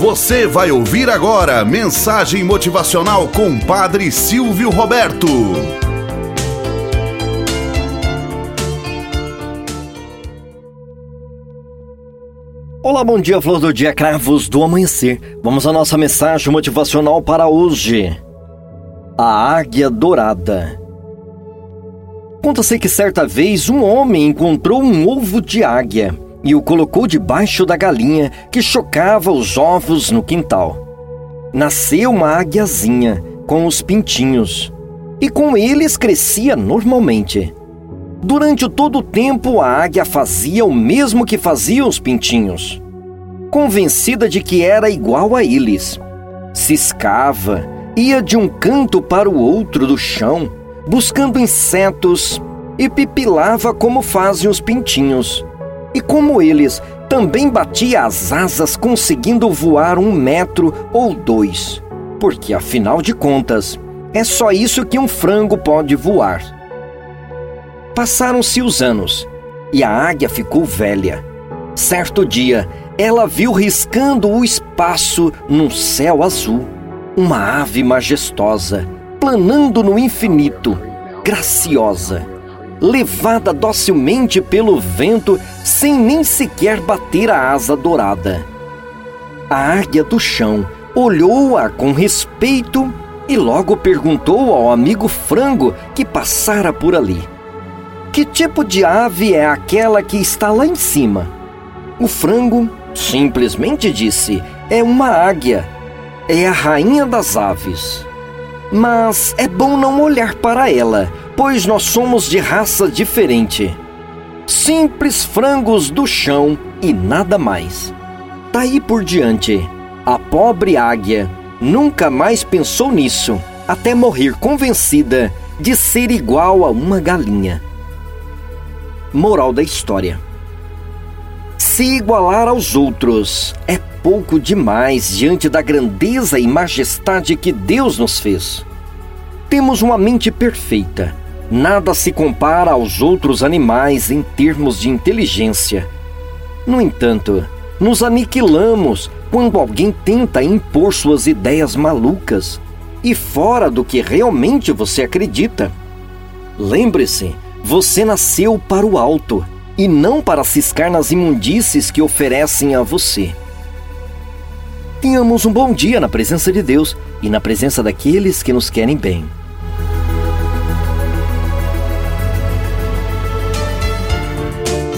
Você vai ouvir agora mensagem motivacional com Padre Silvio Roberto. Olá, bom dia, flor do dia, cravos do amanhecer. Vamos à nossa mensagem motivacional para hoje. A Águia Dourada. Conta-se que certa vez um homem encontrou um ovo de águia e o colocou debaixo da galinha que chocava os ovos no quintal. Nasceu uma águiazinha com os pintinhos e com eles crescia normalmente. Durante todo o tempo, a águia fazia o mesmo que faziam os pintinhos, convencida de que era igual a eles. Ciscava, ia de um canto para o outro do chão, buscando insetos e pipilava como fazem os pintinhos. E como eles, também batia as asas conseguindo voar um metro ou dois. Porque, afinal de contas, é só isso que um frango pode voar. Passaram-se os anos e a águia ficou velha. Certo dia, ela viu riscando o espaço num céu azul uma ave majestosa, planando no infinito, graciosa levada docilmente pelo vento sem nem sequer bater a asa dourada. A águia do chão olhou-a com respeito e logo perguntou ao amigo frango que passara por ali: Que tipo de ave é aquela que está lá em cima? O frango simplesmente disse: É uma águia. É a rainha das aves. Mas é bom não olhar para ela, pois nós somos de raça diferente. Simples frangos do chão e nada mais. Daí por diante, a pobre águia nunca mais pensou nisso, até morrer convencida de ser igual a uma galinha. Moral da história: Se igualar aos outros é pouco demais diante da grandeza e majestade que Deus nos fez. Temos uma mente perfeita. Nada se compara aos outros animais em termos de inteligência. No entanto, nos aniquilamos quando alguém tenta impor suas ideias malucas e fora do que realmente você acredita. Lembre-se, você nasceu para o alto e não para ciscar nas imundícies que oferecem a você. Tenhamos um bom dia na presença de Deus e na presença daqueles que nos querem bem.